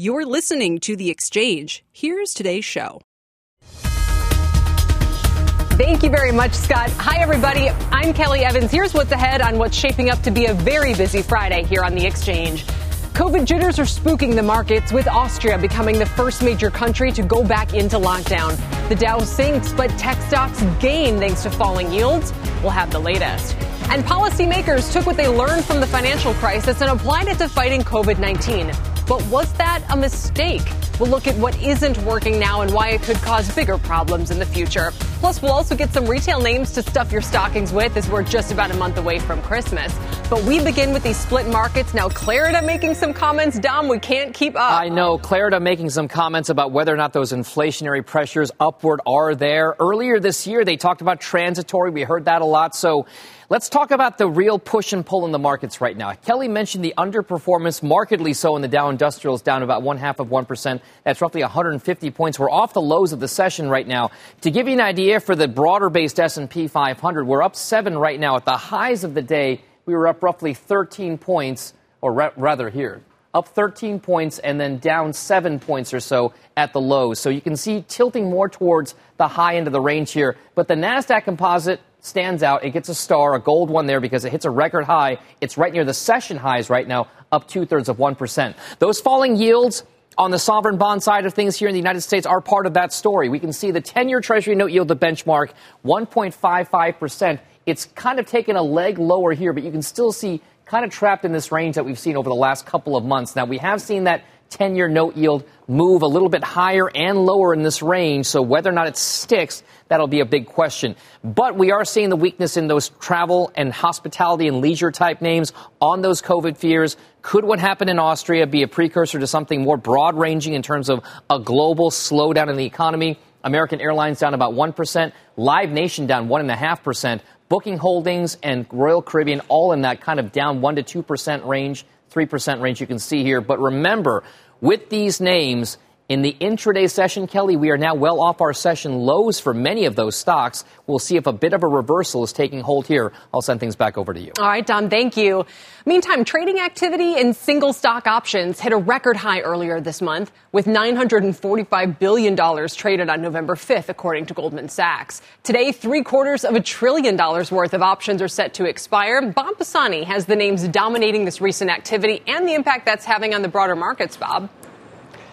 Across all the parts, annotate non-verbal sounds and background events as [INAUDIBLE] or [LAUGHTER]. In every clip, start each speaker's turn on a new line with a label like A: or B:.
A: You're listening to The Exchange. Here's today's show.
B: Thank you very much, Scott. Hi, everybody. I'm Kelly Evans. Here's what's ahead on what's shaping up to be a very busy Friday here on The Exchange. COVID jitters are spooking the markets, with Austria becoming the first major country to go back into lockdown. The Dow sinks, but tech stocks gain thanks to falling yields. We'll have the latest. And policymakers took what they learned from the financial crisis and applied it to fighting COVID 19. But was that a mistake? We'll look at what isn't working now and why it could cause bigger problems in the future. Plus, we'll also get some retail names to stuff your stockings with as we're just about a month away from Christmas. But we begin with these split markets. Now, Clarida making some comments. Dom, we can't keep up.
C: I know. Clarida making some comments about whether or not those inflationary pressures upward are there. Earlier this year, they talked about transitory. We heard that a lot. So, Let's talk about the real push and pull in the markets right now. Kelly mentioned the underperformance, markedly so in the Dow Industrials, down about one half of 1%. That's roughly 150 points. We're off the lows of the session right now. To give you an idea for the broader based S&P 500, we're up seven right now. At the highs of the day, we were up roughly 13 points, or ra- rather here, up 13 points and then down seven points or so at the lows. So you can see tilting more towards the high end of the range here. But the NASDAQ composite stands out. It gets a star, a gold one there because it hits a record high. It's right near the session highs right now, up two thirds of 1%. Those falling yields on the sovereign bond side of things here in the United States are part of that story. We can see the 10 year Treasury note yield, the benchmark, 1.55%. It's kind of taken a leg lower here, but you can still see kind of trapped in this range that we've seen over the last couple of months. Now, we have seen that 10 year note yield move a little bit higher and lower in this range. So whether or not it sticks, that'll be a big question. But we are seeing the weakness in those travel and hospitality and leisure type names on those COVID fears. Could what happened in Austria be a precursor to something more broad ranging in terms of a global slowdown in the economy? American Airlines down about 1%, Live Nation down 1.5%, Booking Holdings and Royal Caribbean all in that kind of down 1 to 2% range. 3% range you can see here. But remember, with these names, in the intraday session, Kelly, we are now well off our session lows for many of those stocks. We'll see if a bit of a reversal is taking hold here. I'll send things back over to you.
B: All right, Dom, thank you. Meantime, trading activity in single stock options hit a record high earlier this month with $945 billion traded on November 5th, according to Goldman Sachs. Today, three quarters of a trillion dollars worth of options are set to expire. Bob Pisani has the names dominating this recent activity and the impact that's having on the broader markets, Bob.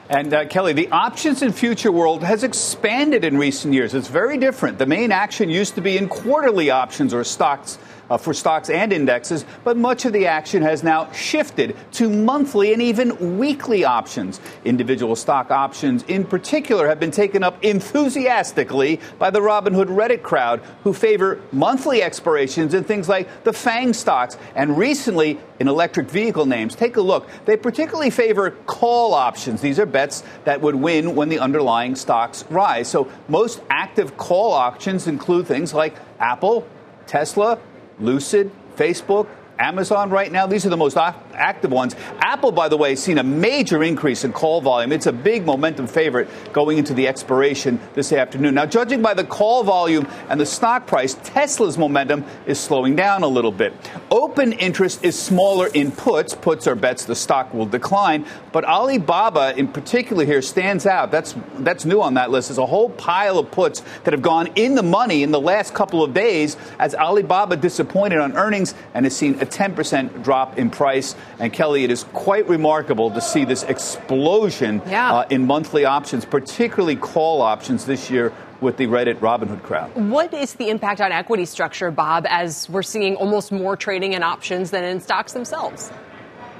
D: And uh, Kelly, the options and future world has expanded in recent years. It's very different. The main action used to be in quarterly options or stocks uh, for stocks and indexes, but much of the action has now shifted to monthly and even weekly options. Individual stock options, in particular, have been taken up enthusiastically by the Robinhood Reddit crowd, who favor monthly expirations in things like the FANG stocks and recently in electric vehicle names. Take a look. They particularly favor call options. These are bets that would win when the underlying stocks rise. So most active call options include things like Apple, Tesla, Lucid, Facebook, Amazon right now, these are the most active ones. Apple, by the way, has seen a major increase in call volume. It's a big momentum favorite going into the expiration this afternoon. Now, judging by the call volume and the stock price, Tesla's momentum is slowing down a little bit. Open interest is smaller in puts. Puts are bets the stock will decline. But Alibaba, in particular, here stands out. That's, that's new on that list. There's a whole pile of puts that have gone in the money in the last couple of days as Alibaba disappointed on earnings and has seen a 10% drop in price. And Kelly, it is quite remarkable to see this explosion
B: yeah. uh,
D: in monthly options, particularly call options this year with the Reddit Robinhood crowd.
B: What is the impact on equity structure, Bob, as we're seeing almost more trading in options than in stocks themselves?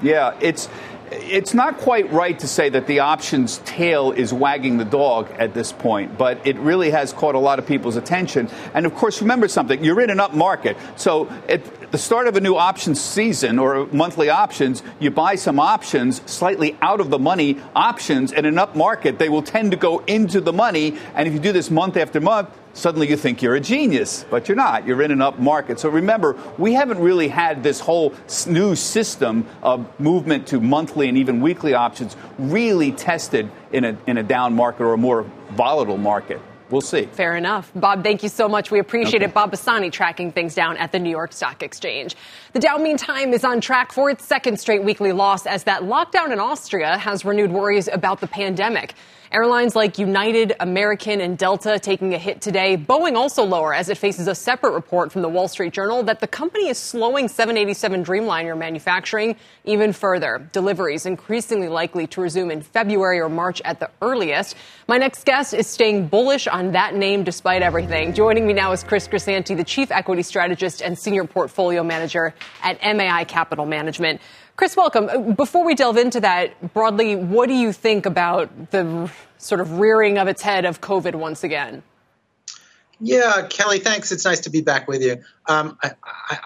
D: Yeah, it's it's not quite right to say that the options tail is wagging the dog at this point, but it really has caught a lot of people's attention. And of course, remember something: you're in an up market, so it, the start of a new options season or monthly options, you buy some options slightly out of the money options. In an up market, they will tend to go into the money. And if you do this month after month, suddenly you think you're a genius, but you're not. You're in an up market. So remember, we haven't really had this whole new system of movement to monthly and even weekly options really tested in a, in a down market or a more volatile market. We'll see.
B: Fair enough. Bob, thank you so much. We appreciate okay. it. Bob Pisani tracking things down at the New York Stock Exchange. The Dow, meantime, is on track for its second straight weekly loss as that lockdown in Austria has renewed worries about the pandemic. Airlines like United, American, and Delta taking a hit today. Boeing also lower as it faces a separate report from the Wall Street Journal that the company is slowing 787 Dreamliner manufacturing even further. Deliveries increasingly likely to resume in February or March at the earliest. My next guest is staying bullish on that name despite everything. Joining me now is Chris Grisanti, the chief equity strategist and senior portfolio manager at MAI Capital Management. Chris, welcome. Before we delve into that broadly, what do you think about the sort of rearing of its head of COVID once again?
E: Yeah, Kelly, thanks. It's nice to be back with you. Um, I,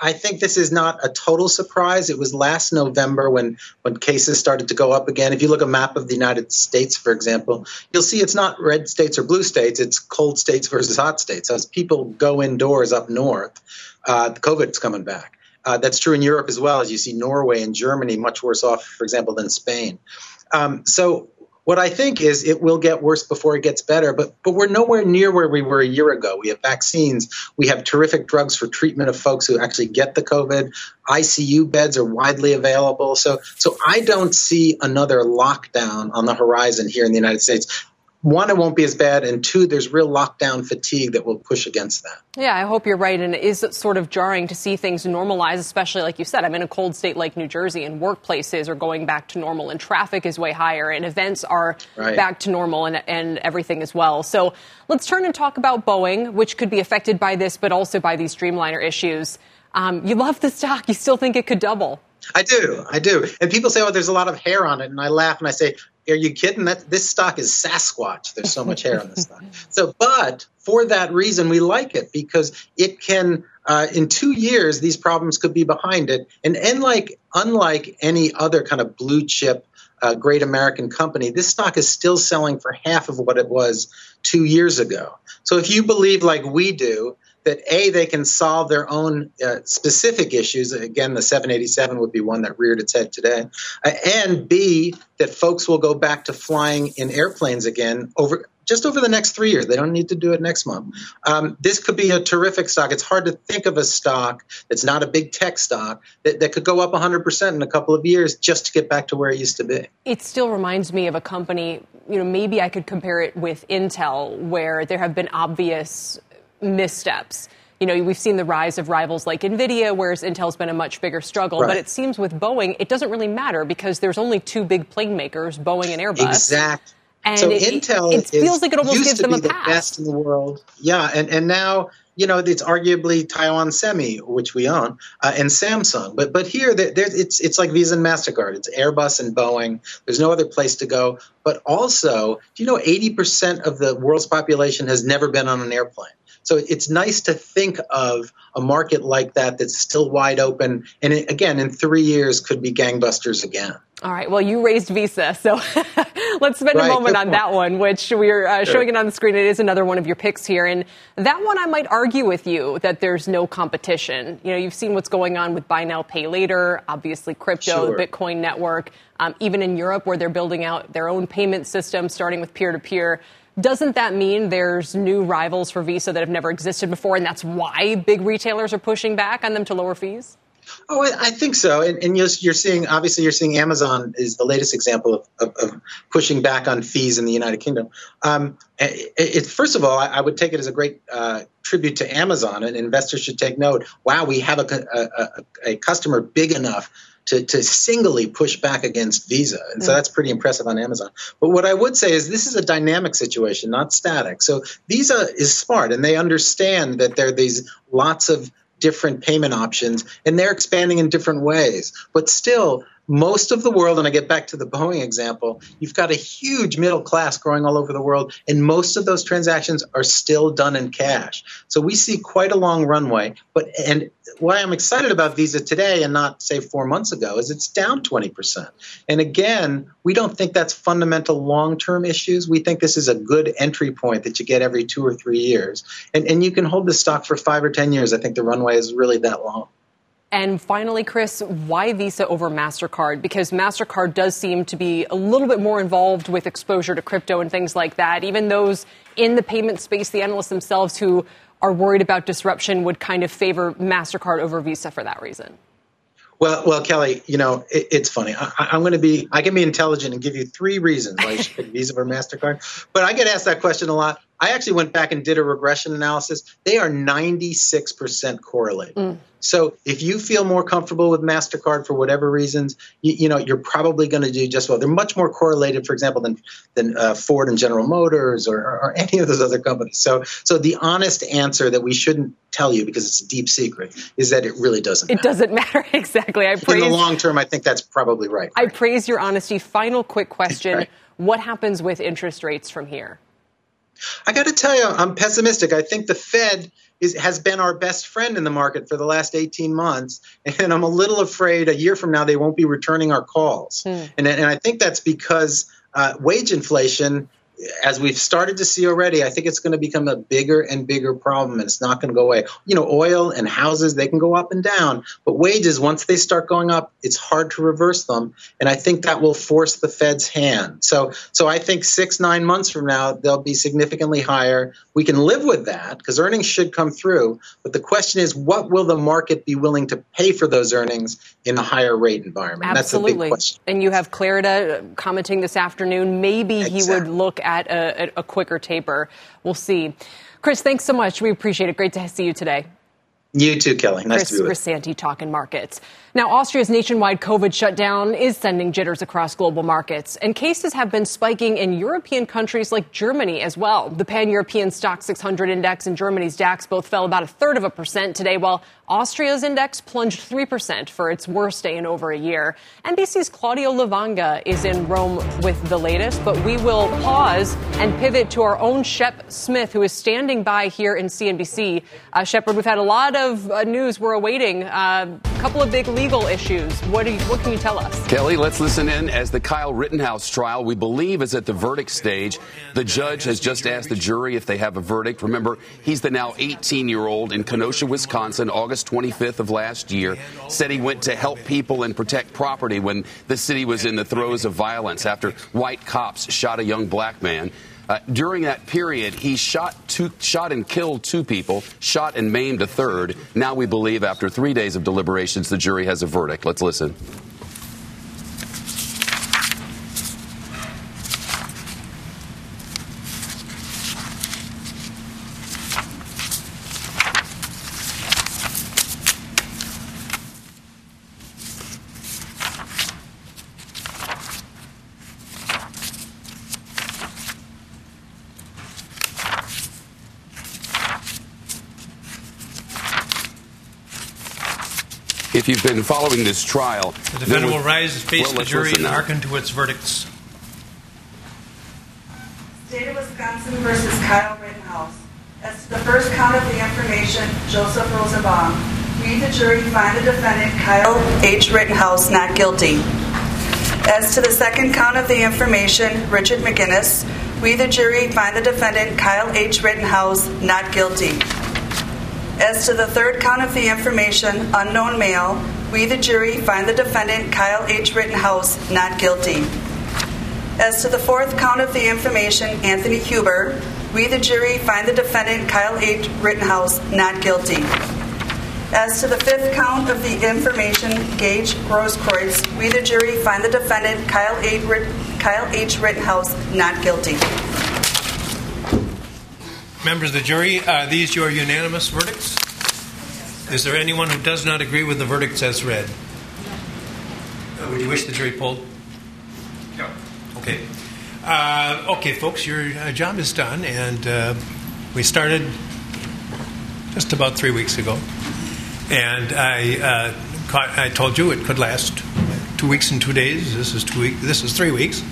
E: I, think this is not a total surprise. It was last November when, when cases started to go up again. If you look at a map of the United States, for example, you'll see it's not red states or blue states, it's cold states versus hot states. As people go indoors up north, uh, COVID's coming back. Uh, that's true in Europe as well, as you see Norway and Germany much worse off, for example, than Spain. Um, so what I think is it will get worse before it gets better, but but we're nowhere near where we were a year ago. We have vaccines, we have terrific drugs for treatment of folks who actually get the COVID. ICU beds are widely available. So so I don't see another lockdown on the horizon here in the United States one, it won't be as bad, and two, there's real lockdown fatigue that will push against that.
B: Yeah, I hope you're right. And it is sort of jarring to see things normalize, especially like you said. I'm in a cold state like New Jersey, and workplaces are going back to normal, and traffic is way higher, and events are right. back to normal, and, and everything as well. So let's turn and talk about Boeing, which could be affected by this, but also by these Dreamliner issues. Um, you love the stock, you still think it could double.
E: I do, I do. And people say, "Oh, there's a lot of hair on it," and I laugh and I say, are you kidding? That this stock is Sasquatch. There's so much hair on this stock. [LAUGHS] So, but for that reason, we like it because it can. Uh, in two years, these problems could be behind it, and unlike unlike any other kind of blue chip uh, great American company, this stock is still selling for half of what it was two years ago. So if you believe, like we do, that a they can solve their own uh, specific issues. Again the 787 would be one that reared its head today. Uh, and b that folks will go back to flying in airplanes again over just over the next three years. They don't need to do it next month. Um, this could be a terrific stock. It's hard to think of a stock that's not a big tech stock that, that could go up 100% in a couple of years just to get back to where it used to be.
B: It still reminds me of a company you know maybe i could compare it with intel where there have been obvious missteps. You know, we've seen the rise of rivals like Nvidia, whereas Intel's been a much bigger struggle. Right. But it seems with Boeing, it doesn't really matter because there's only two big plane makers, Boeing and Airbus.
E: Exactly.
B: And
E: so
B: it,
E: Intel
B: it feels like it almost gives them a
E: the
B: pass.
E: best in the world. Yeah, and and now you know it's arguably Taiwan Semi, which we own, uh, and Samsung. But but here there, it's it's like Visa and Mastercard. It's Airbus and Boeing. There's no other place to go. But also, do you know 80% of the world's population has never been on an airplane? So it's nice to think of a market like that that's still wide open. And it, again, in three years, could be gangbusters again.
B: All right. Well, you raised Visa, so [LAUGHS] let's spend right, a moment on point. that one, which we're uh, sure. showing it on the screen. It is another one of your picks here, and that one I might argue with you that there's no competition. You know, you've seen what's going on with buy now, pay later, obviously crypto, sure. the Bitcoin network, um, even in Europe where they're building out their own payment system, starting with peer to peer. Doesn't that mean there's new rivals for Visa that have never existed before, and that's why big retailers are pushing back on them to lower fees?
E: Oh, I think so. And, and you're, seeing, obviously, you're seeing Amazon is the latest example of, of, of pushing back on fees in the United Kingdom. Um, it, it, first of all, I, I, would take it as a great uh, tribute to Amazon, and investors should take note. Wow, we have a, a, a customer big enough to, to singly push back against Visa. And so mm. that's pretty impressive on Amazon. But what I would say is this is a dynamic situation, not static. So Visa is smart and they understand that there are these lots of different payment options and they're expanding in different ways. But still, most of the world, and I get back to the Boeing example, you've got a huge middle class growing all over the world, and most of those transactions are still done in cash. So we see quite a long runway. But and why I'm excited about Visa today and not say four months ago is it's down 20%. And again, we don't think that's fundamental long-term issues. We think this is a good entry point that you get every two or three years. And and you can hold the stock for five or ten years. I think the runway is really that long.
B: And finally, Chris, why Visa over MasterCard? Because MasterCard does seem to be a little bit more involved with exposure to crypto and things like that. Even those in the payment space, the analysts themselves who are worried about disruption would kind of favor MasterCard over Visa for that reason.
E: Well, well, Kelly, you know it, it's funny. I, am going to be, I can be intelligent and give you three reasons why you [LAUGHS] should pick Visa or Mastercard. But I get asked that question a lot. I actually went back and did a regression analysis. They are 96% correlated. Mm. So if you feel more comfortable with Mastercard for whatever reasons, you, you know you're probably going to do just well. They're much more correlated, for example, than than uh, Ford and General Motors or, or, any of those other companies. So so the honest answer that we shouldn't tell you because it's a deep secret is that it really doesn't. Matter.
B: It
E: matter.
B: doesn't [LAUGHS] matter exactly. I praise,
E: in the long term. I think that's probably right.
B: I praise your honesty. Final quick question: [LAUGHS] right. What happens with interest rates from here?
E: I got to tell you, I'm pessimistic. I think the Fed is, has been our best friend in the market for the last 18 months, and I'm a little afraid a year from now they won't be returning our calls. Mm. And, and I think that's because uh, wage inflation as we've started to see already, I think it's going to become a bigger and bigger problem and it's not going to go away. You know, oil and houses, they can go up and down, but wages, once they start going up, it's hard to reverse them. And I think that will force the Fed's hand. So, so I think six, nine months from now, they'll be significantly higher. We can live with that because earnings should come through. But the question is, what will the market be willing to pay for those earnings in a higher rate environment?
B: Absolutely. And you have Clarida uh, commenting this afternoon. Maybe exactly. he would look at a, a quicker taper. We'll see. Chris, thanks so much. We appreciate it. Great to see you today.
E: You too, Kelly. Nice
B: Chris
E: to be
B: with Grisanti talking markets. Now, Austria's nationwide COVID shutdown is sending jitters across global markets, and cases have been spiking in European countries like Germany as well. The pan-European STOXX 600 index and Germany's DAX both fell about a third of a percent today, while Austria's index plunged 3% for its worst day in over a year. NBC's Claudio Lavanga is in Rome with the latest, but we will pause and pivot to our own Shep Smith, who is standing by here in CNBC. Uh, Shepard, we've had a lot of uh, news we're awaiting. A uh, couple of big legal issues. What, you, what can you tell us?
F: Kelly, let's listen in as the Kyle Rittenhouse trial, we believe, is at the verdict stage. The judge has just asked the jury if they have a verdict. Remember, he's the now 18 year old in Kenosha, Wisconsin, August 25th of last year, said he went to help people and protect property when the city was in the throes of violence after white cops shot a young black man. Uh, during that period, he shot two, shot and killed two people, shot and maimed a third. Now we believe, after three days of deliberations, the jury has a verdict. Let's listen. You've been following this trial.
G: The defendant will rise to face well, the jury and hearken to its verdicts.
H: State of Wisconsin versus Kyle Rittenhouse. As to the first count of the information, Joseph Rosenbaum. We, the jury, find the defendant, Kyle H. Rittenhouse, not guilty. As to the second count of the information, Richard McGinniss, we, the jury, find the defendant, Kyle H. Rittenhouse, not guilty. As to the third count of the information, unknown male, we, the jury, find the defendant, Kyle H. Rittenhouse, not guilty. As to the fourth count of the information, Anthony Huber, we, the jury, find the defendant, Kyle H. Rittenhouse, not guilty. As to the fifth count of the information, Gage Grosskreutz, we, the jury, find the defendant. Kyle H. Rittenhouse, not guilty.
G: Members of the jury, are these your unanimous verdicts? Is there anyone who does not agree with the verdicts as read? Uh, would you wish the jury pulled? No. Okay. Uh, okay, folks, your uh, job is done, and uh, we started just about three weeks ago. And I, uh, caught, I told you it could last two weeks and two days. This is two weeks. This is three weeks.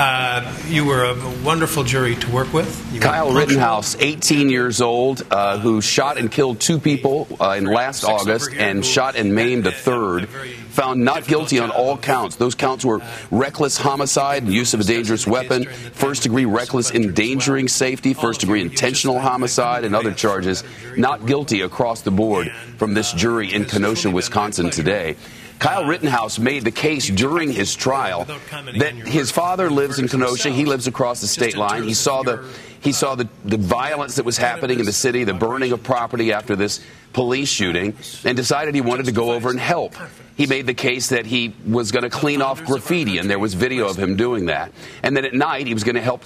G: Uh, you were a wonderful jury to work with. You
F: Kyle Rittenhouse, 18 years old, uh, who shot and killed two people uh, in last August and shot and maimed a third, found not guilty on all counts. Those counts were reckless homicide, use of a dangerous weapon, first degree reckless endangering safety, first degree intentional homicide, and other charges. Not guilty across the board from this jury in Kenosha, Wisconsin today. Kyle Rittenhouse made the case during his trial that his father lives in Kenosha. He lives across the state line. He saw the he saw the, the violence that was happening in the city, the burning of property after this police shooting, and decided he wanted to go over and help. He made the case that he was going to clean off graffiti, and there was video of him doing that. And then at night, he was going to help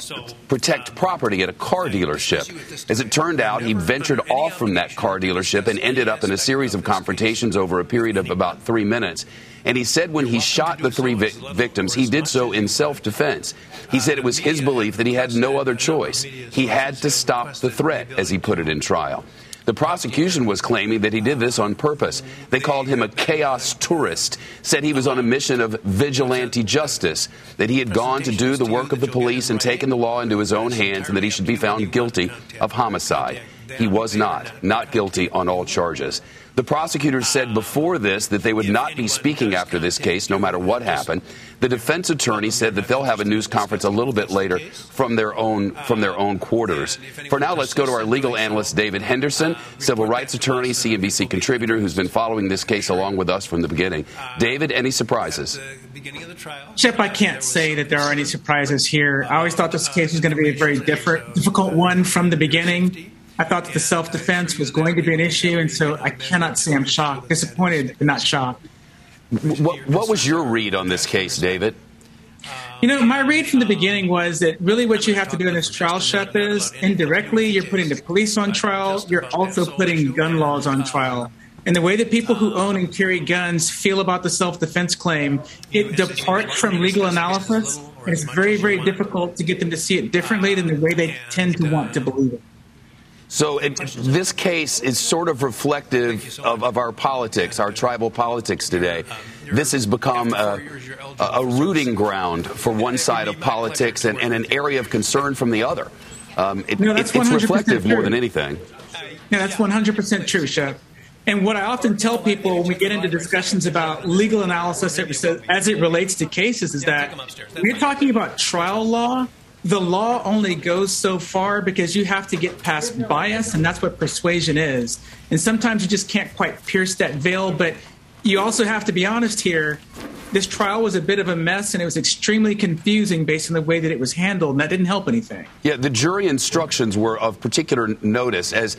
F: protect property at a car dealership. As it turned out, he ventured off from that car dealership and ended up in a series of confrontations over a period of about three minutes. And he said when he shot the three vi- victims, he did so in self defense. He said it was his belief that he had no other choice. He had to stop the threat, as he put it in trial. The prosecution was claiming that he did this on purpose. They called him a chaos tourist, said he was on a mission of vigilante justice, that he had gone to do the work of the police and taken the law into his own hands, and that he should be found guilty of homicide. He was not, not guilty on all charges. The prosecutors said before this that they would not be speaking after this case, no matter what happened. The defense attorney said that they'll have a news conference a little bit later from their own from their own quarters. For now, let's go to our legal analyst David Henderson, civil rights attorney, CNBC contributor, who's been following this case along with us from the beginning. David, any surprises?
I: Shep, I can't say that there are any surprises here. I always thought this case was going to be a very different, difficult one from the beginning. I thought that the self defense was going to be an issue, and so I cannot say I'm shocked, disappointed, but not shocked.
F: What, what was your read on this case, David?
I: You know, my read from the beginning was that really what you have to do in this trial, Shep, is indirectly you're putting the police on trial, you're also putting gun laws on trial. And the way that people who own and carry guns feel about the self defense claim, it departs from legal analysis, and it's very, very difficult to get them to see it differently than the way they tend to want to believe it.
F: So it, this case is sort of reflective of, of, our politics, our tribal politics today. This has become a, a rooting ground for one side of politics and, and, an area of concern from the other. Um, it,
I: no,
F: it's reflective
I: true.
F: more than anything.
I: Yeah, that's 100% true, Shep. And what I often tell people when we get into discussions about legal analysis as it relates to cases is that when you're talking about trial law, the law only goes so far because you have to get past bias, and that's what persuasion is. And sometimes you just can't quite pierce that veil, but you also have to be honest here. This trial was a bit of a mess, and it was extremely confusing based on the way that it was handled, and that didn't help anything.
F: Yeah, the jury instructions were of particular notice, as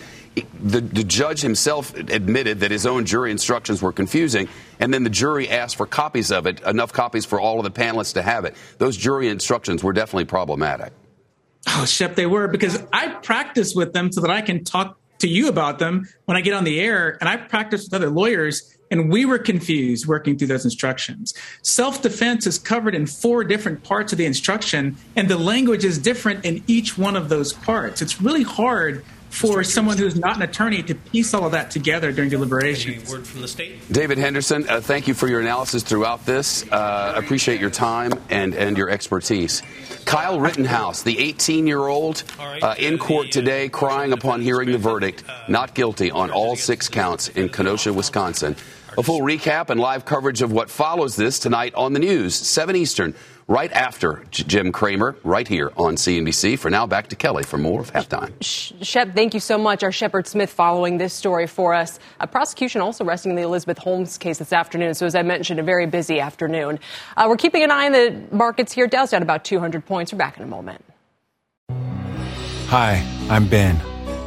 F: the, the judge himself admitted that his own jury instructions were confusing, and then the jury asked for copies of it, enough copies for all of the panelists to have it. Those jury instructions were definitely problematic.
I: Oh, Shep, they were, because I practice with them so that I can talk to you about them when I get on the air, and I practice with other lawyers and we were confused working through those instructions. Self defense is covered in four different parts of the instruction, and the language is different in each one of those parts. It's really hard for someone who's not an attorney to piece all of that together during deliberations.
G: Word from the state.
F: David Henderson, uh, thank you for your analysis throughout this. Uh, appreciate your time and, and your expertise. Kyle Rittenhouse, the 18 year old, uh, in court today, crying upon hearing the verdict, not guilty on all six counts in Kenosha, Wisconsin. A full recap and live coverage of what follows this tonight on the news, 7 Eastern, right after Jim Cramer, right here on CNBC. For now, back to Kelly for more of halftime.
B: Shep, thank you so much. Our Shepard Smith following this story for us. A prosecution also resting in the Elizabeth Holmes case this afternoon. So, as I mentioned, a very busy afternoon. Uh, we're keeping an eye on the markets here. Dow's down about 200 points. We're back in a moment.
J: Hi, I'm Ben.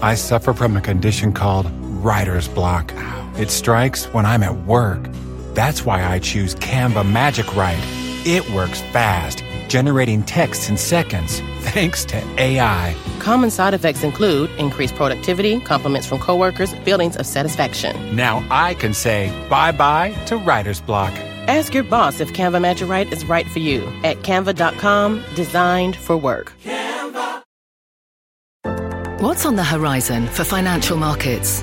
J: I suffer from a condition called writer's block. It strikes when I'm at work. That's why I choose Canva Magic Write. It works fast, generating texts in seconds, [LAUGHS] thanks to AI.
K: Common side effects include increased productivity, compliments from coworkers, feelings of satisfaction.
J: Now I can say bye bye to writer's block.
K: Ask your boss if Canva Magic Write is right for you at canva.com, designed for work. Canva.
L: What's on the horizon for financial markets?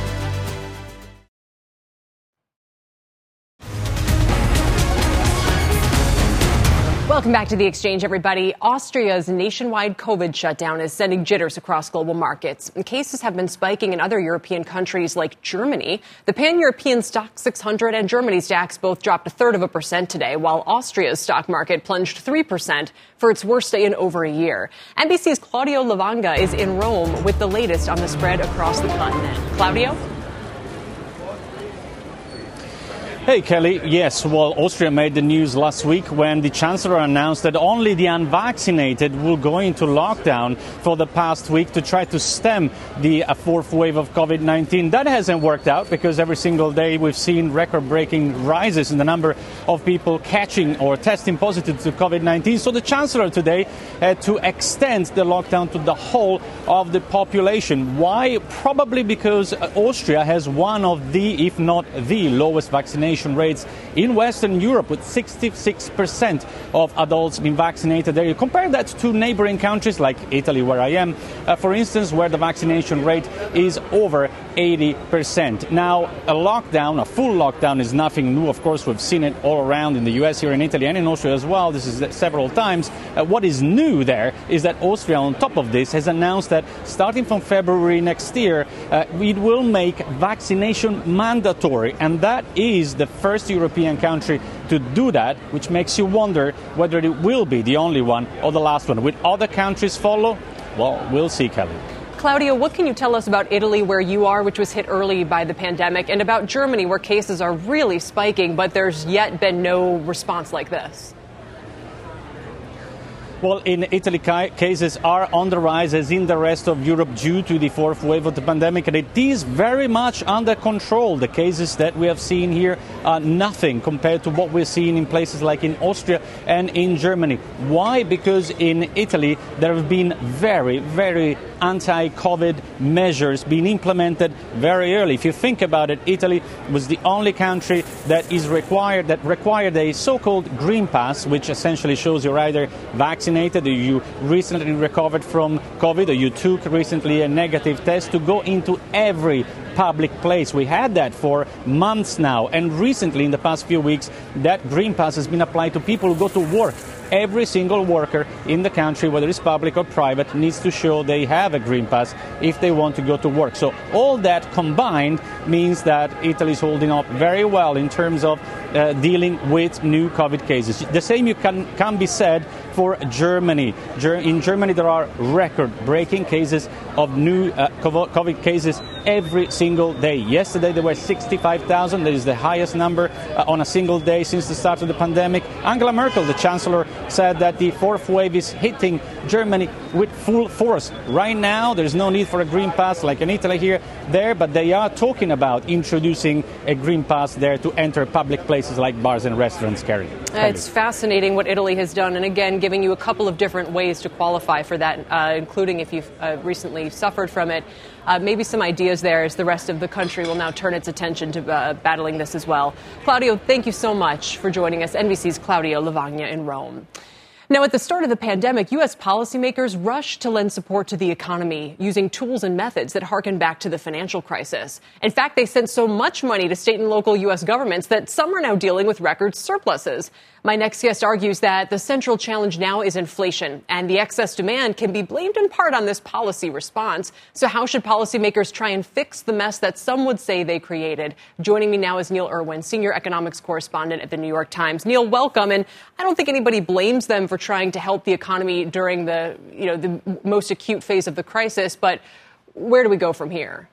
B: Welcome back to the exchange, everybody. Austria's nationwide COVID shutdown is sending jitters across global markets. And cases have been spiking in other European countries like Germany. The pan European STOXX 600 and Germany's DAX both dropped a third of a percent today, while Austria's stock market plunged 3% for its worst day in over a year. NBC's Claudio Lavanga is in Rome with the latest on the spread across the continent. Claudio?
M: Hey, Kelly. Yes, well, Austria made the news last week when the Chancellor announced that only the unvaccinated will go into lockdown for the past week to try to stem the uh, fourth wave of COVID 19. That hasn't worked out because every single day we've seen record breaking rises in the number of people catching or testing positive to COVID 19. So the Chancellor today had to extend the lockdown to the whole of the population. Why? Probably because Austria has one of the, if not the lowest vaccination vaccination rates in Western Europe, with 66% of adults being vaccinated there. You compare that to neighboring countries like Italy, where I am, uh, for instance, where the vaccination rate is over 80%. Now, a lockdown, a full lockdown, is nothing new. Of course, we've seen it all around in the US, here in Italy, and in Austria as well. This is several times. Uh, what is new there is that Austria, on top of this, has announced that starting from February next year, uh, it will make vaccination mandatory, and that is the first European country to do that, which makes you wonder whether it will be the only one or the last one. Will other countries follow? Well, we'll see, Kelly.
B: Claudio, what can you tell us about Italy, where you are, which was hit early by the pandemic, and about Germany, where cases are really spiking, but there's yet been no response like this?
M: Well, in Italy, cases are on the rise as in the rest of Europe due to the fourth wave of the pandemic, and it is very much under control. The cases that we have seen here are nothing compared to what we're seeing in places like in Austria and in Germany. Why? Because in Italy, there have been very, very anti COVID measures being implemented very early. If you think about it, Italy was the only country that is required that required a so called green pass, which essentially shows you're either vaccinated or you recently recovered from COVID or you took recently a negative test to go into every public place. We had that for months now, and recently, in the past few weeks, that green pass has been applied to people who go to work every single worker in the country, whether it's public or private, needs to show they have a green pass if they want to go to work. So all that combined means that Italy is holding up very well in terms of uh, dealing with new COVID cases. The same can, can be said for Germany. In Germany, there are record-breaking cases of new uh, COVID cases every single day. Yesterday, there were 65,000. That is the highest number uh, on a single day since the start of the pandemic. Angela Merkel, the chancellor, said that the fourth wave is hitting Germany with full force. Right now, there's no need for a green pass like in Italy here, there, but they are talking about introducing a green pass there to enter public places like bars and restaurants, Carrie.
B: It's fascinating what Italy has done, and again, giving you a couple of different ways to qualify for that, uh, including if you've uh, recently suffered from it. Uh, maybe some ideas there as the rest of the country will now turn its attention to uh, battling this as well. Claudio, thank you so much for joining us. NBC's Claudio Lavanga in Rome. Now, at the start of the pandemic, U.S. policymakers rushed to lend support to the economy using tools and methods that harken back to the financial crisis. In fact, they sent so much money to state and local U.S. governments that some are now dealing with record surpluses. My next guest argues that the central challenge now is inflation, and the excess demand can be blamed in part on this policy response. So, how should policymakers try and fix the mess that some would say they created? Joining me now is Neil Irwin, senior economics correspondent at the New York Times. Neil, welcome. And I don't think anybody blames them for trying to help the economy during the, you know, the most acute phase of the crisis, but where do we go from here?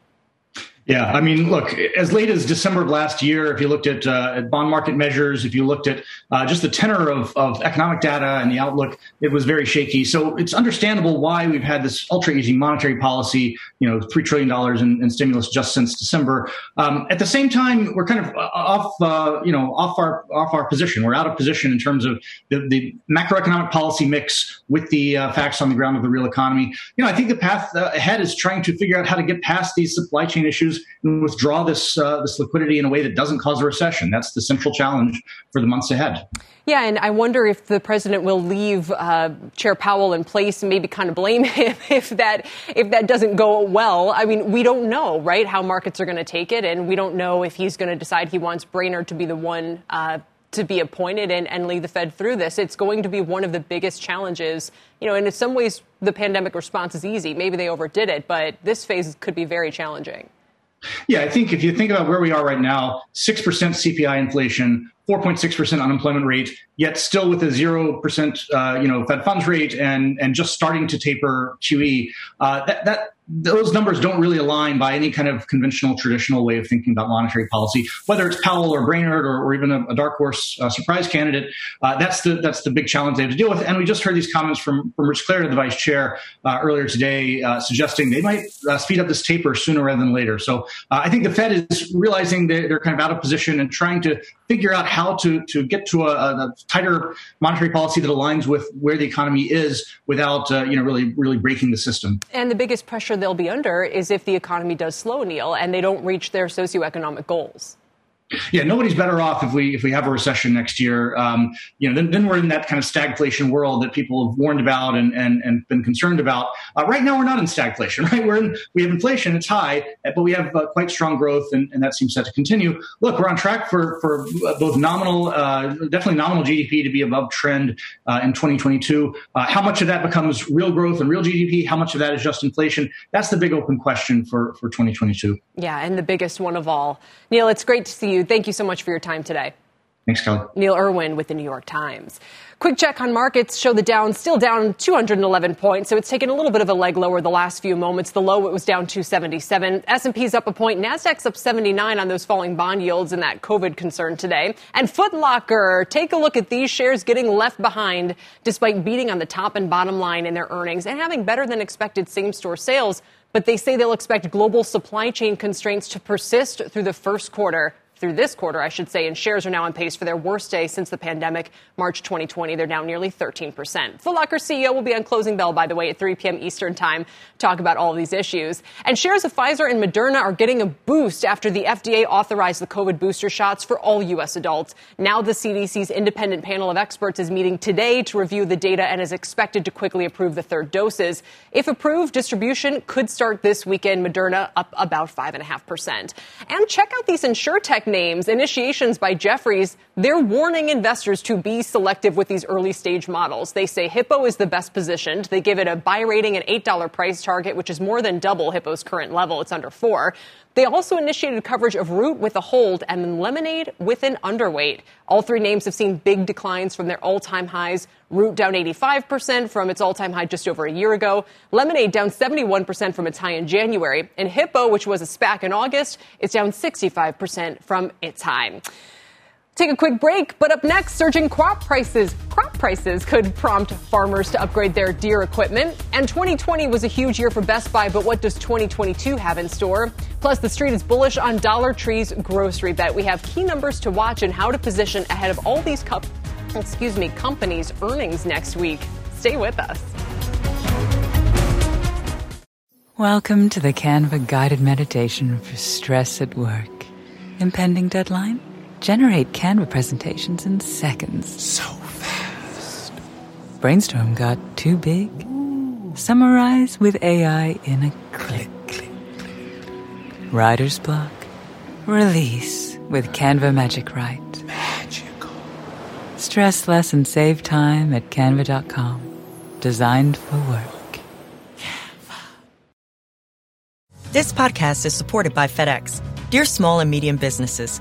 N: Yeah, I mean, look, as late as December of last year, if you looked at, uh, at bond market measures, if you looked at uh, just the tenor of, of economic data and the outlook, it was very shaky. So it's understandable why we've had this ultra easy monetary policy, you know, $3 trillion in, in stimulus just since December. Um, at the same time, we're kind of off, uh, you know, off our, off our position. We're out of position in terms of the, the macroeconomic policy mix with the uh, facts on the ground of the real economy. You know, I think the path uh, ahead is trying to figure out how to get past these supply chain issues and withdraw this uh, this liquidity in a way that doesn't cause a recession. That's the central challenge for the months ahead.
B: Yeah, and I wonder if the president will leave uh, Chair Powell in place and maybe kind of blame [LAUGHS] him if that if that doesn't go well. I mean, we don't know, right, how markets are going to take it, and we don't know if he's going to decide he wants Brainard to be the one. Uh, to be appointed and, and lead the Fed through this. It's going to be one of the biggest challenges. You know, and in some ways, the pandemic response is easy. Maybe they overdid it, but this phase could be very challenging.
N: Yeah, I think if you think about where we are right now, 6% CPI inflation, 4.6% unemployment rate, yet still with a 0% uh, you know, Fed funds rate and, and just starting to taper QE, uh, that, that those numbers don't really align by any kind of conventional, traditional way of thinking about monetary policy. Whether it's Powell or Brainard or, or even a, a, dark horse uh, surprise candidate, uh, that's the that's the big challenge they have to deal with. And we just heard these comments from, from Rich Clarida, the vice chair, uh, earlier today, uh, suggesting they might uh, speed up this taper sooner rather than later. So uh, I think the Fed is realizing they're, they're, kind of out of position and trying to figure out how to to get to a, a tighter monetary policy that aligns with where the economy is without uh, you know really really breaking the system.
B: And the biggest pressure they'll be under is if the economy does slow, Neil, and they don't reach their socioeconomic goals.
N: Yeah, nobody's better off if we if we have a recession next year. Um, you know, then, then we're in that kind of stagflation world that people have warned about and and, and been concerned about. Uh, right now, we're not in stagflation. [LAUGHS] Right, we're in we have inflation, it's high, but we have uh, quite strong growth, and, and that seems set to continue. Look, we're on track for for both nominal, uh, definitely nominal GDP to be above trend uh, in 2022. Uh, how much of that becomes real growth and real GDP? How much of that is just inflation? That's the big open question for for 2022.
B: Yeah, and the biggest one of all, Neil. It's great to see you you. Thank you so much for your time today.
N: Thanks, Kelly.
B: Neil Irwin with the New York Times. Quick check on markets show the Dow still down 211 points, so it's taken a little bit of a leg lower the last few moments. The low it was down 277. S&P's up a point. Nasdaq's up 79 on those falling bond yields and that COVID concern today. And Foot Locker, take a look at these shares getting left behind despite beating on the top and bottom line in their earnings and having better than expected same-store sales. But they say they'll expect global supply chain constraints to persist through the first quarter through this quarter, I should say, and shares are now on pace for their worst day since the pandemic, March 2020. They're down nearly 13%. Foot Locker CEO will be on closing bell, by the way, at 3 p.m. Eastern Time, talk about all these issues. And shares of Pfizer and Moderna are getting a boost after the FDA authorized the COVID booster shots for all U.S. adults. Now the CDC's independent panel of experts is meeting today to review the data and is expected to quickly approve the third doses. If approved, distribution could start this weekend. Moderna up about 5.5%. And check out these InsureTech names, initiations by Jefferies, they're warning investors to be selective with these early stage models. They say Hippo is the best positioned. They give it a buy rating and $8 price target, which is more than double Hippo's current level. It's under four. They also initiated coverage of Root with a hold and then Lemonade with an underweight. All three names have seen big declines from their all time highs. Root down 85% from its all time high just over a year ago. Lemonade down 71% from its high in January. And Hippo, which was a SPAC in August, is down 65% from its high. Take a quick break, but up next, surging crop prices. Crop prices could prompt farmers to upgrade their Deere equipment. And 2020 was a huge year for Best Buy, but what does 2022 have in store? Plus, the street is bullish on Dollar Tree's grocery bet. We have key numbers to watch and how to position ahead of all these cup, excuse me, companies' earnings next week. Stay with us.
O: Welcome to the Canva guided meditation for stress at work. Impending deadline? Generate Canva presentations in seconds.
J: So fast.
O: Brainstorm got too big? Ooh. Summarize with AI in a click. click, click. Writer's block? Release with Canva Magic Write.
J: Magical.
O: Stress less and save time at canva.com. Designed for work.
P: Canva. This podcast is supported by FedEx. Dear small and medium businesses,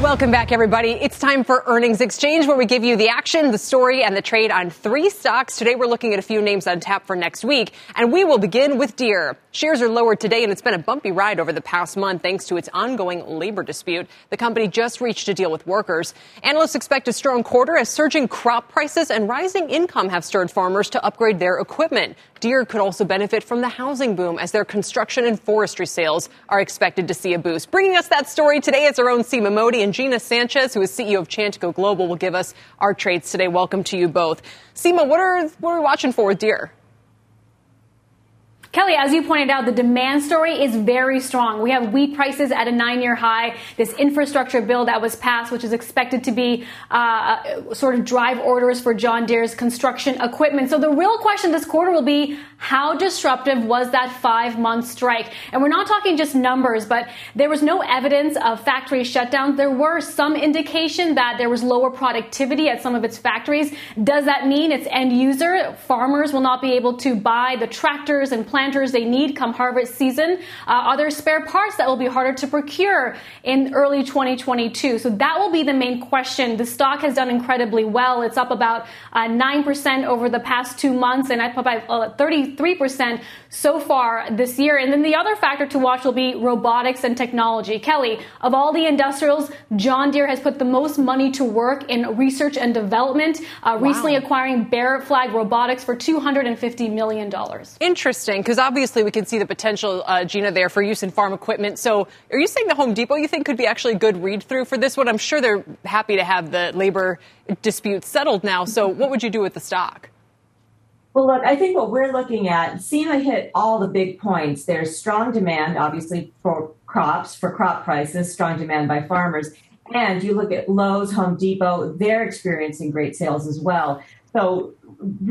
B: Welcome back, everybody. It's time for Earnings Exchange, where we give you the action, the story, and the trade on three stocks. Today, we're looking at a few names on tap for next week, and we will begin with Deere. Shares are lower today, and it's been a bumpy ride over the past month thanks to its ongoing labor dispute. The company just reached a deal with workers. Analysts expect a strong quarter as surging crop prices and rising income have stirred farmers to upgrade their equipment. Deere could also benefit from the housing boom as their construction and forestry sales are expected to see a boost. Bringing us that story today is our own Seema Modi and Gina Sanchez, who is CEO of Chantico Global, will give us our trades today. Welcome to you both. Seema, what are, what are we watching for with Deere?
Q: Kelly, as you pointed out, the demand story is very strong. We have wheat prices at a nine year high. This infrastructure bill that was passed, which is expected to be uh, sort of drive orders for John Deere's construction equipment. So the real question this quarter will be how disruptive was that five month strike? And we're not talking just numbers, but there was no evidence of factory shutdowns. There were some indication that there was lower productivity at some of its factories. Does that mean its end user, farmers, will not be able to buy the tractors and planters they need come harvest season? Uh, are there spare parts that will be harder to procure in early 2022? So that will be the main question. The stock has done incredibly well. It's up about uh, 9% over the past two months and up about uh, 30 3% so far this year. And then the other factor to watch will be robotics and technology. Kelly, of all the industrials, John Deere has put the most money to work in research and development, uh, wow. recently acquiring Bear Flag Robotics for $250 million.
B: Interesting, because obviously we can see the potential, uh, Gina, there for use in farm equipment. So are you saying the Home Depot you think could be actually a good read through for this one? I'm sure they're happy to have the labor dispute settled now. So what would you do with the stock?
R: Well, look, I think what we're looking at, Seema hit all the big points. There's strong demand, obviously, for crops, for crop prices, strong demand by farmers. And you look at Lowe's, Home Depot, they're experiencing great sales as well. So,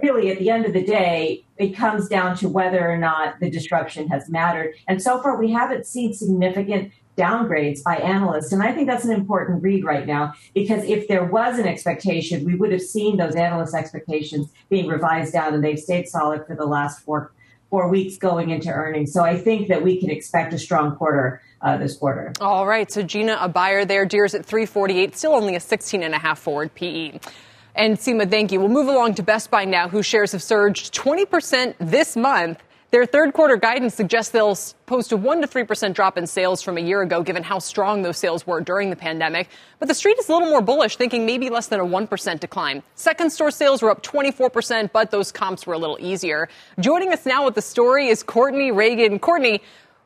R: really, at the end of the day, it comes down to whether or not the disruption has mattered. And so far, we haven't seen significant downgrades by analysts. And I think that's an important read right now because if there was an expectation, we would have seen those analyst expectations being revised down and they've stayed solid for the last four four weeks going into earnings. So I think that we can expect a strong quarter uh, this quarter.
B: All right. So Gina, a buyer there. Deere's at 348, still only a 16 and a half forward PE. And Seema, thank you. We'll move along to Best Buy now, whose shares have surged 20% this month their third quarter guidance suggests they'll post a 1 to 3% drop in sales from a year ago, given how strong those sales were during the pandemic. But the street is a little more bullish, thinking maybe less than a 1% decline. Second store sales were up 24%, but those comps were a little easier. Joining us now with the story is Courtney Reagan. Courtney,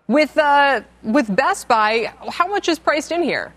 B: with, uh, with Best Buy, how much is priced in here?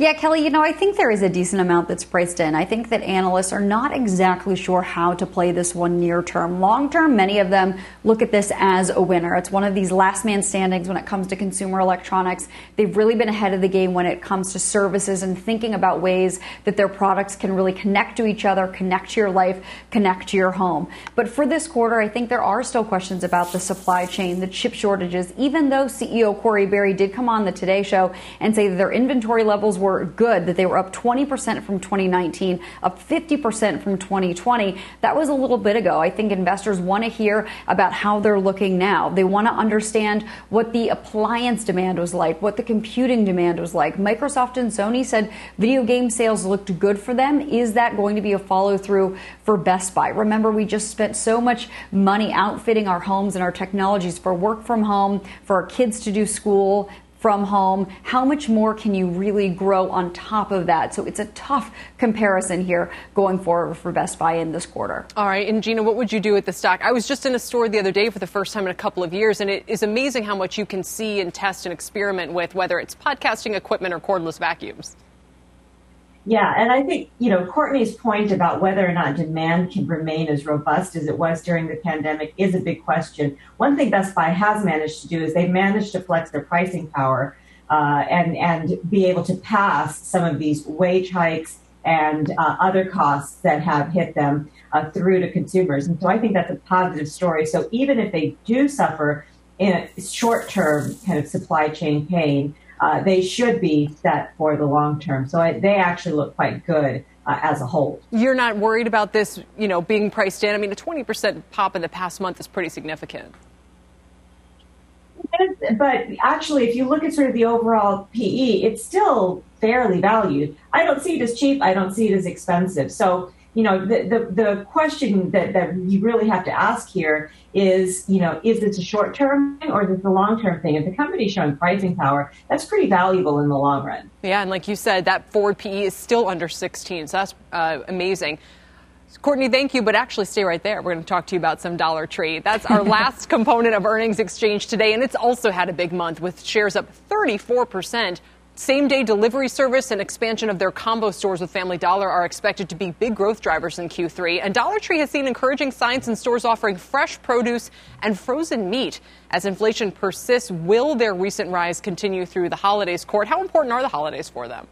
S: Yeah, Kelly, you know, I think there is a decent amount that's priced in. I think that analysts are not exactly sure how to play this one near term. Long term, many of them look at this as a winner. It's one of these last man standings when it comes to consumer electronics. They've really been ahead of the game when it comes to services and thinking about ways that their products can really connect to each other, connect to your life, connect to your home. But for this quarter, I think there are still questions about the supply chain, the chip shortages, even though CEO Corey Barry did come on the Today Show and say that their inventory levels were were good, that they were up 20% from 2019, up 50% from 2020. That was a little bit ago. I think investors want to hear about how they're looking now. They want to understand what the appliance demand was like, what the computing demand was like. Microsoft and Sony said video game sales looked good for them. Is that going to be a follow through for Best Buy? Remember, we just spent so much money outfitting our homes and our technologies for work from home, for our kids to do school, from home. How much more can you really grow on top of that? So it's a tough comparison here going forward for Best Buy in this quarter.
B: All right. And Gina, what would you do with the stock? I was just in a store the other day for the first time in a couple of years, and it is amazing how much you can see and test and experiment with, whether it's podcasting equipment or cordless vacuums.
R: Yeah, and I think, you know, Courtney's point about whether or not demand can remain as robust as it was during the pandemic is a big question. One thing Best Buy has managed to do is they've managed to flex their pricing power uh, and, and be able to pass some of these wage hikes and uh, other costs that have hit them uh, through to consumers. And so I think that's a positive story. So even if they do suffer in a short term kind of supply chain pain, uh, they should be set for the long term. So I, they actually look quite good. Uh, as a whole,
B: you're not worried about this, you know, being priced in. I mean, a 20% pop in the past month is pretty significant.
R: But actually, if you look at sort of the overall PE, it's still fairly valued. I don't see it as cheap. I don't see it as expensive. So you know, the, the, the question that, that you really have to ask here is, you know, is this a short term thing or is this a long term thing? If the company's showing pricing power, that's pretty valuable in the long run.
B: Yeah, and like you said, that forward PE is still under 16, so that's uh, amazing. Courtney, thank you, but actually stay right there. We're going to talk to you about some Dollar Tree. That's our [LAUGHS] last component of earnings exchange today, and it's also had a big month with shares up 34 percent same day delivery service and expansion of their combo stores with Family Dollar are expected to be big growth drivers in Q3. And Dollar Tree has seen encouraging signs in stores offering fresh produce and frozen meat. As inflation persists, will their recent rise continue through the holidays? Court, how important are the holidays for them?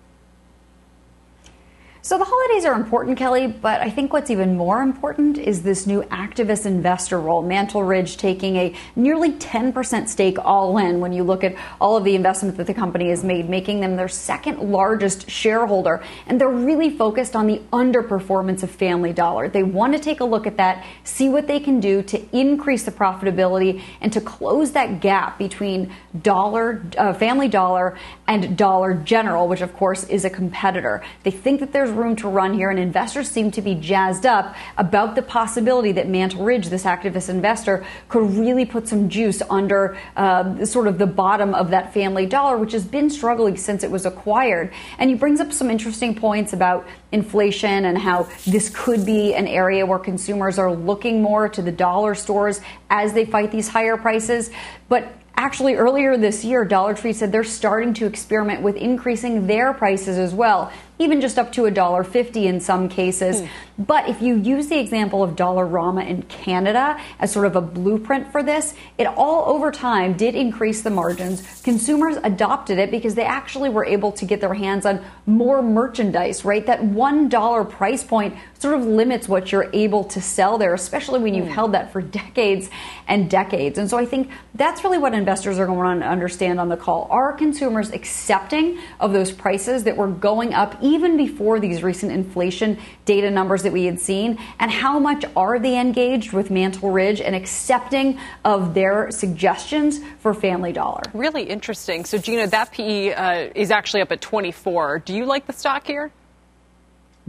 S: So the holidays are important, Kelly, but I think what's even more important is this new activist investor role. Mantle Ridge taking a nearly 10% stake all in when you look at all of the investment that the company has made, making them their second largest shareholder. And they're really focused on the underperformance of Family Dollar. They want to take a look at that, see what they can do to increase the profitability and to close that gap between Dollar, uh, Family Dollar and Dollar General, which of course is a competitor. They think that there's room to run here, and investors seem to be jazzed up about the possibility that Mantle Ridge, this activist investor, could really put some juice under uh, sort of the bottom of that family dollar, which has been struggling since it was acquired. And he brings up some interesting points about inflation and how this could be an area where consumers are looking more to the dollar stores as they fight these higher prices. But Actually, earlier this year, Dollar Tree said they're starting to experiment with increasing their prices as well even just up to $1.50 in some cases. Mm. But if you use the example of Dollarama in Canada as sort of a blueprint for this, it all over time did increase the margins. Consumers adopted it because they actually were able to get their hands on more merchandise, right? That $1 price point sort of limits what you're able to sell there, especially when you've mm. held that for decades and decades. And so I think that's really what investors are going to understand on the call. Are consumers accepting of those prices that were going up even before these recent inflation data numbers that we had seen? And how much are they engaged with Mantle Ridge and accepting of their suggestions for Family Dollar?
B: Really interesting. So, Gina, that PE uh, is actually up at 24. Do you like the stock here?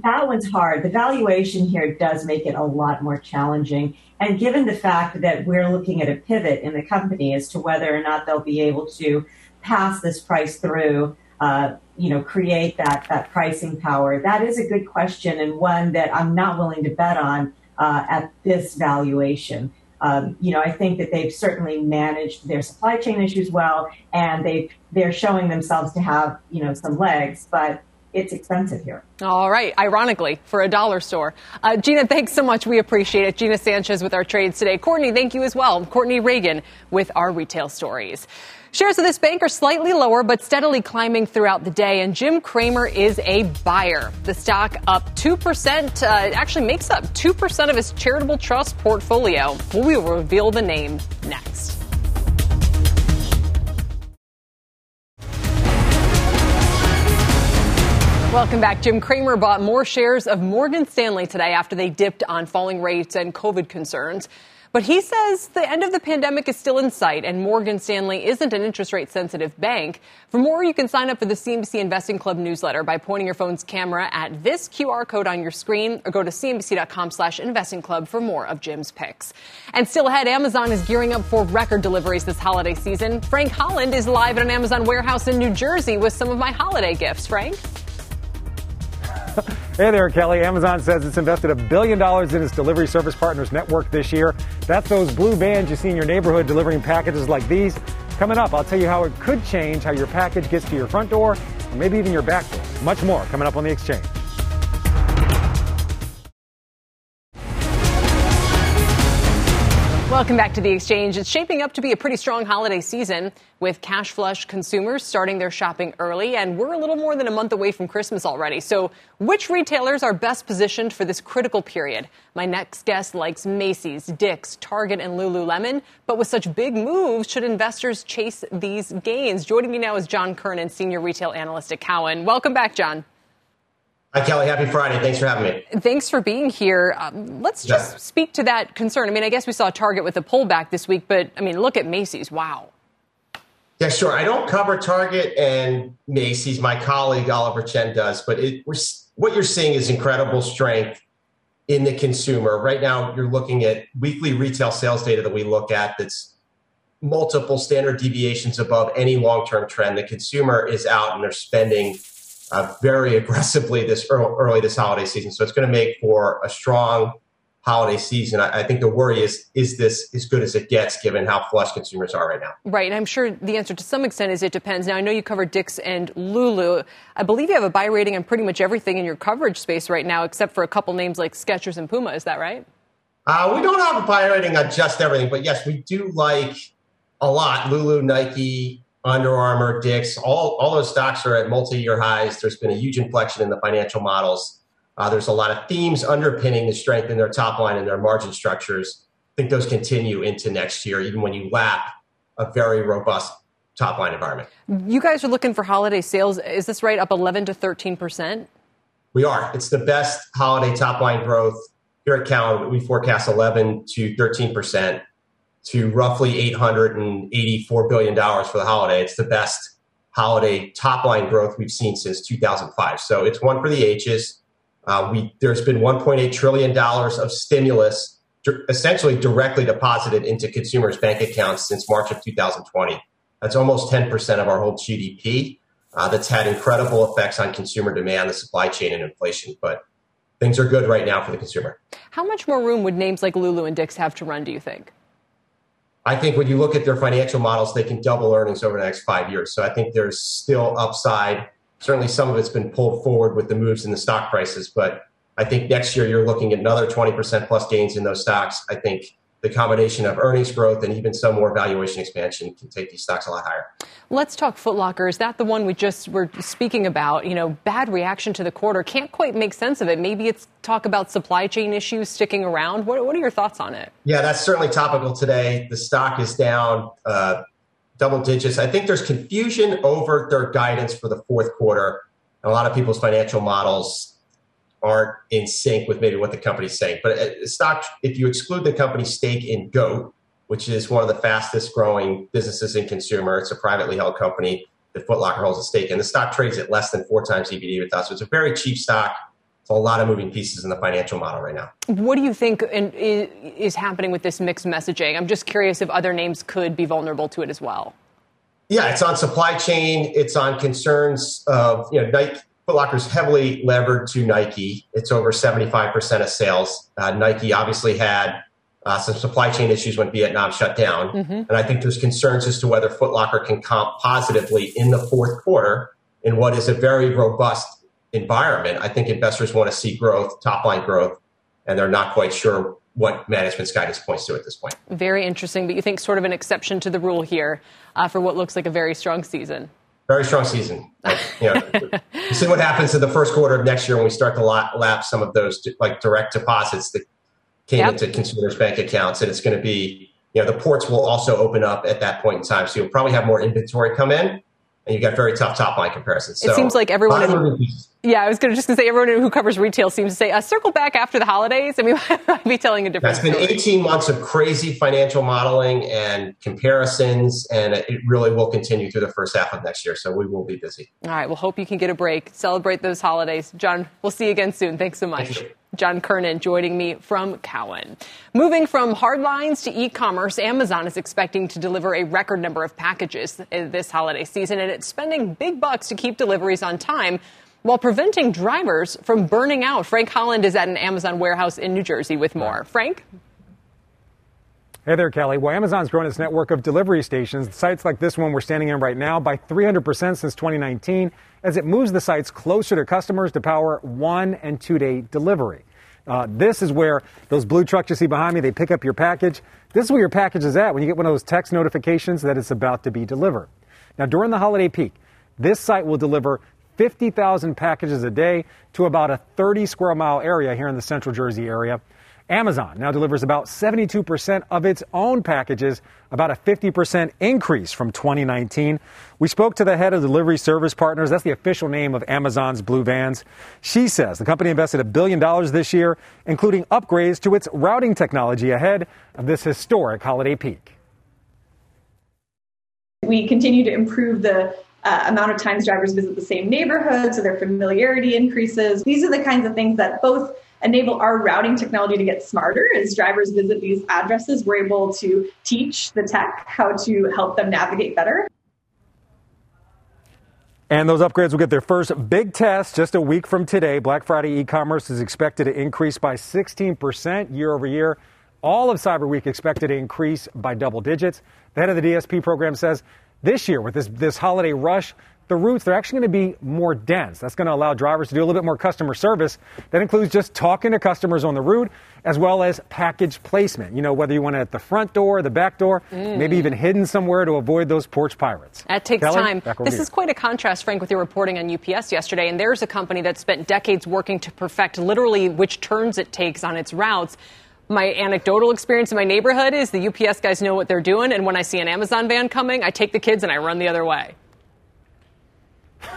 R: That one's hard. The valuation here does make it a lot more challenging. And given the fact that we're looking at a pivot in the company as to whether or not they'll be able to pass this price through, uh, you know, create that that pricing power? That is a good question and one that I'm not willing to bet on uh, at this valuation. Um, you know, I think that they've certainly managed their supply chain issues well, and they they're showing themselves to have you know some legs, but it's expensive here.
B: All right, ironically, for a dollar store. Uh, Gina, thanks so much. We appreciate it. Gina Sanchez with our trades today. Courtney, thank you as well. Courtney Reagan with our retail stories. Shares of this bank are slightly lower, but steadily climbing throughout the day. And Jim Cramer is a buyer. The stock up 2%, uh, actually makes up 2% of his charitable trust portfolio. We will reveal the name next. Welcome back. Jim Cramer bought more shares of Morgan Stanley today after they dipped on falling rates and COVID concerns. But he says the end of the pandemic is still in sight and Morgan Stanley isn't an interest rate sensitive bank. For more, you can sign up for the CNBC Investing Club newsletter by pointing your phone's camera at this QR code on your screen or go to cnbc.com slash investing club for more of Jim's picks. And still ahead, Amazon is gearing up for record deliveries this holiday season. Frank Holland is live at an Amazon warehouse in New Jersey with some of my holiday gifts. Frank?
J: Hey there, Kelly. Amazon says it's invested a billion dollars in its delivery service partners network this year. That's those blue vans you see in your neighborhood delivering packages like these. Coming up, I'll tell you how it could change how your package gets to your front door or maybe even your back door. Much more coming up on the exchange.
B: Welcome back to the exchange. It's shaping up to be a pretty strong holiday season with cash flush consumers starting their shopping early, and we're a little more than a month away from Christmas already. So, which retailers are best positioned for this critical period? My next guest likes Macy's, Dick's, Target, and Lululemon, but with such big moves, should investors chase these gains? Joining me now is John Kernan, senior retail analyst at Cowen. Welcome back, John.
T: Hi, Kelly. Happy Friday. Thanks for having me.
B: Thanks for being here. Um, let's just yeah. speak to that concern. I mean, I guess we saw Target with a pullback this week, but I mean, look at Macy's. Wow.
T: Yeah, sure. I don't cover Target and Macy's. My colleague Oliver Chen does, but it, what you're seeing is incredible strength in the consumer. Right now, you're looking at weekly retail sales data that we look at that's multiple standard deviations above any long term trend. The consumer is out and they're spending uh, very aggressively this early, early, this holiday season. So it's going to make for a strong holiday season. I, I, think the worry is is this as good as it gets given how flush consumers are right now?
B: Right, and I'm sure the answer to some extent is it depends. Now I know you cover Dick's and Lulu. I believe you have a buy rating on pretty much everything in your coverage space right now, except for a couple names like Skechers and Puma. Is that right?
T: Uh, we don't have a buy rating on just everything, but yes, we do like a lot Lulu, Nike, under Armour, Dick's, all, all those stocks are at multi year highs. There's been a huge inflection in the financial models. Uh, there's a lot of themes underpinning the strength in their top line and their margin structures. I think those continue into next year, even when you lap a very robust top line environment.
B: You guys are looking for holiday sales. Is this right? Up 11 to 13%?
T: We are. It's the best holiday top line growth here at Cowen. We forecast 11 to 13% to roughly $884 billion for the holiday. It's the best holiday top line growth we've seen since 2005. So it's one for the ages. Uh, we, there's been $1.8 trillion of stimulus essentially directly deposited into consumers' bank accounts since March of 2020. That's almost 10% of our whole GDP. Uh, that's had incredible effects on consumer demand, the supply chain, and inflation. But things are good right now for the consumer.
B: How much more room would names like Lulu and Dick's have to run, do you think?
T: I think when you look at their financial models, they can double earnings over the next five years. So I think there's still upside. Certainly, some of it's been pulled forward with the moves in the stock prices, but I think next year you're looking at another 20% plus gains in those stocks. I think the combination of earnings growth and even some more valuation expansion can take these stocks a lot higher.
B: Let's talk Foot Locker. Is that the one we just were speaking about? You know, bad reaction to the quarter. Can't quite make sense of it. Maybe it's talk about supply chain issues sticking around. What, what are your thoughts on it?
T: Yeah, that's certainly topical today. The stock is down uh, double digits. I think there's confusion over their guidance for the fourth quarter. A lot of people's financial models aren't in sync with maybe what the company's saying. But uh, stock, if you exclude the company's stake in Goat, which is one of the fastest growing businesses in consumer, it's a privately held company that Foot Locker holds a stake in. The stock trades at less than four times EBITDA with us. So it's a very cheap stock. It's a lot of moving pieces in the financial model right now.
B: What do you think is happening with this mixed messaging? I'm just curious if other names could be vulnerable to it as well.
T: Yeah, it's on supply chain. It's on concerns of you know Nike, Foot is heavily levered to Nike. It's over 75% of sales. Uh, Nike obviously had uh, some supply chain issues when Vietnam shut down. Mm-hmm. And I think there's concerns as to whether Foot Locker can comp positively in the fourth quarter in what is a very robust environment. I think investors want to see growth, top line growth, and they're not quite sure what management's guidance points to at this point.
B: Very interesting, but you think sort of an exception to the rule here uh, for what looks like a very strong season.
T: Very strong season. Like, you know, [LAUGHS] see what happens in the first quarter of next year when we start to lap some of those like direct deposits that came yep. into consumers' bank accounts, and it's going to be you know the ports will also open up at that point in time, so you'll probably have more inventory come in, and you got very tough top line comparisons.
B: So, it seems like everyone. Is, yeah, I was going to just say everyone who covers retail seems to say uh, circle back after the holidays, and we [LAUGHS] might be telling a different.
T: It's been 18 months of crazy financial modeling and comparisons, and it really will continue through the first half of next year. So we will be busy.
B: All right. Well, hope you can get a break, celebrate those holidays, John. We'll see you again soon. Thanks so much. Thank John Kernan joining me from Cowen. Moving from hardlines to e-commerce, Amazon is expecting to deliver a record number of packages this holiday season, and it's spending big bucks to keep deliveries on time while preventing drivers from burning out. Frank Holland is at an Amazon warehouse in New Jersey with more. Frank?
U: Hey there, Kelly. Well, Amazon's grown its network of delivery stations, sites like this one we're standing in right now, by 300% since 2019 as it moves the sites closer to customers to power one and two day delivery. Uh, this is where those blue trucks you see behind me, they pick up your package. This is where your package is at when you get one of those text notifications that it's about to be delivered. Now, during the holiday peak, this site will deliver 50,000 packages a day to about a 30 square mile area here in the central Jersey area. Amazon now delivers about 72% of its own packages, about a 50% increase from 2019. We spoke to the head of Delivery Service Partners. That's the official name of Amazon's Blue Vans. She says the company invested a billion dollars this year, including upgrades to its routing technology ahead of this historic holiday peak.
V: We continue to improve the uh, amount of times drivers visit the same neighborhood, so their familiarity increases. These are the kinds of things that both enable our routing technology to get smarter as drivers visit these addresses. We're able to teach the tech how to help them navigate better.
U: And those upgrades will get their first big test just a week from today. Black Friday e commerce is expected to increase by 16% year over year. All of Cyber Week expected to increase by double digits. The head of the DSP program says this year, with this, this holiday rush, the routes, they're actually going to be more dense. That's going to allow drivers to do a little bit more customer service. That includes just talking to customers on the route as well as package placement. You know, whether you want it at the front door, the back door, mm. maybe even hidden somewhere to avoid those porch pirates.
B: That takes
U: Kelly,
B: time. This is quite a contrast, Frank, with your reporting on UPS yesterday. And there's a company that spent decades working to perfect literally which turns it takes on its routes my anecdotal experience in my neighborhood is the UPS guys know what they're doing, and when I see an Amazon van coming, I take the kids and I run the other way. [LAUGHS]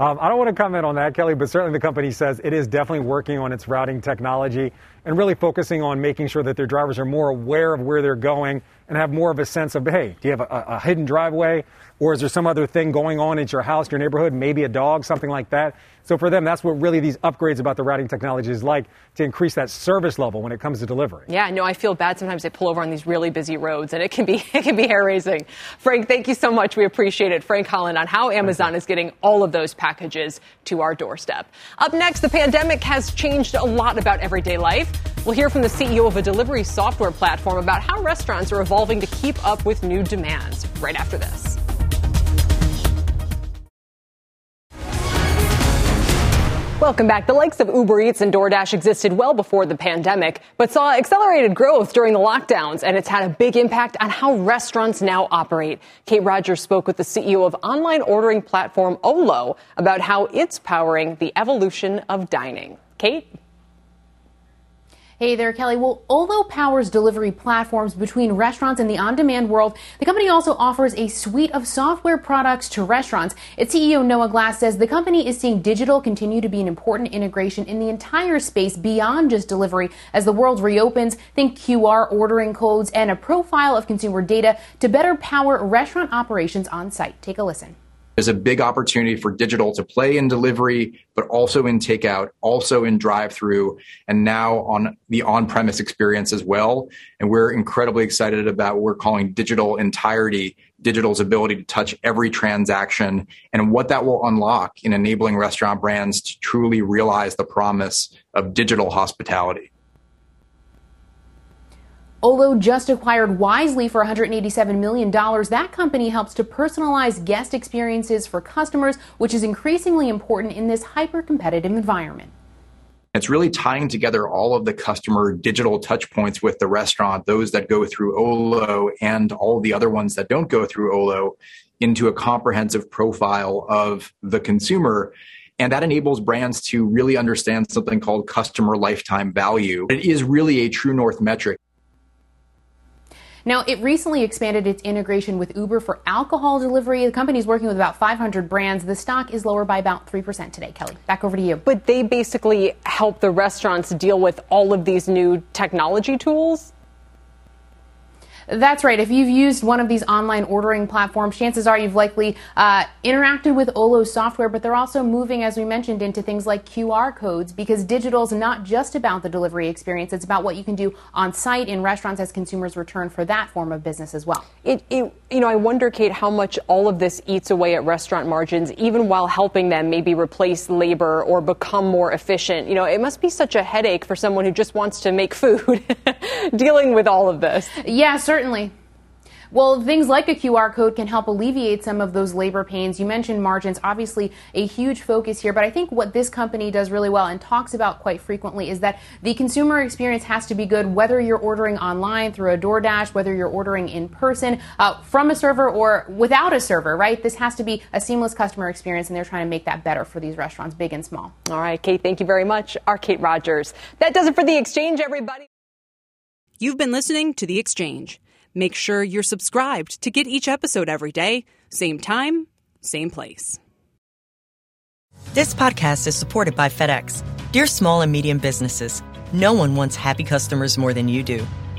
U: Um, I don't want to comment on that, Kelly, but certainly the company says it is definitely working on its routing technology and really focusing on making sure that their drivers are more aware of where they're going and have more of a sense of, hey, do you have a, a hidden driveway? Or is there some other thing going on at your house, your neighborhood, maybe a dog, something like that? So for them, that's what really these upgrades about the routing technology is like to increase that service level when it comes to delivery.
B: Yeah, no, I feel bad sometimes they pull over on these really busy roads and it can be [LAUGHS] it can be hair raising. Frank, thank you so much. We appreciate it. Frank Holland on how Amazon is getting all of those packages to our doorstep. Up next, the pandemic has changed a lot about everyday life. We'll hear from the CEO of a delivery software platform about how restaurants are evolving to keep up with new demands right after this. Welcome back. The likes of Uber Eats and DoorDash existed well before the pandemic, but saw accelerated growth during the lockdowns, and it's had a big impact on how restaurants now operate. Kate Rogers spoke with the CEO of online ordering platform Olo about how it's powering the evolution of dining. Kate?
W: Hey there, Kelly. Well, Olo powers delivery platforms between restaurants and the on-demand world. The company also offers a suite of software products to restaurants. Its CEO Noah Glass says the company is seeing digital continue to be an important integration in the entire space beyond just delivery as the world reopens. Think QR ordering codes and a profile of consumer data to better power restaurant operations on site. Take a listen.
X: There's a big opportunity for digital to play in delivery, but also in takeout, also in drive through, and now on the on premise experience as well. And we're incredibly excited about what we're calling digital entirety, digital's ability to touch every transaction, and what that will unlock in enabling restaurant brands to truly realize the promise of digital hospitality.
W: Olo just acquired Wisely for $187 million. That company helps to personalize guest experiences for customers, which is increasingly important in this hyper competitive environment.
X: It's really tying together all of the customer digital touch points with the restaurant, those that go through Olo and all the other ones that don't go through Olo into a comprehensive profile of the consumer. And that enables brands to really understand something called customer lifetime value. It is really a true north metric.
W: Now, it recently expanded its integration with Uber for alcohol delivery. The company is working with about 500 brands. The stock is lower by about 3% today. Kelly, back over to you.
B: But they basically help the restaurants deal with all of these new technology tools?
W: That's right. If you've used one of these online ordering platforms, chances are you've likely uh, interacted with Olo software, but they're also moving, as we mentioned, into things like QR codes because digital is not just about the delivery experience. It's about what you can do on site in restaurants as consumers return for that form of business as well.
B: It, it, you know, I wonder, Kate, how much all of this eats away at restaurant margins, even while helping them maybe replace labor or become more efficient. You know, it must be such a headache for someone who just wants to make food [LAUGHS] dealing with all of this.
W: Yeah, certainly. Well, things like a QR code can help alleviate some of those labor pains. You mentioned margins, obviously a huge focus here, but I think what this company does really well and talks about quite frequently is that the consumer experience has to be good whether you're ordering online through a DoorDash, whether you're ordering in person, uh, from a server or without a server, right? This has to be a seamless customer experience, and they're trying to make that better for these restaurants, big and small.
B: All right, Kate, thank you very much. Our Kate Rogers. That does it for The Exchange, everybody.
Y: You've been listening to The Exchange. Make sure you're subscribed to get each episode every day, same time, same place.
P: This podcast is supported by FedEx. Dear small and medium businesses, no one wants happy customers more than you do.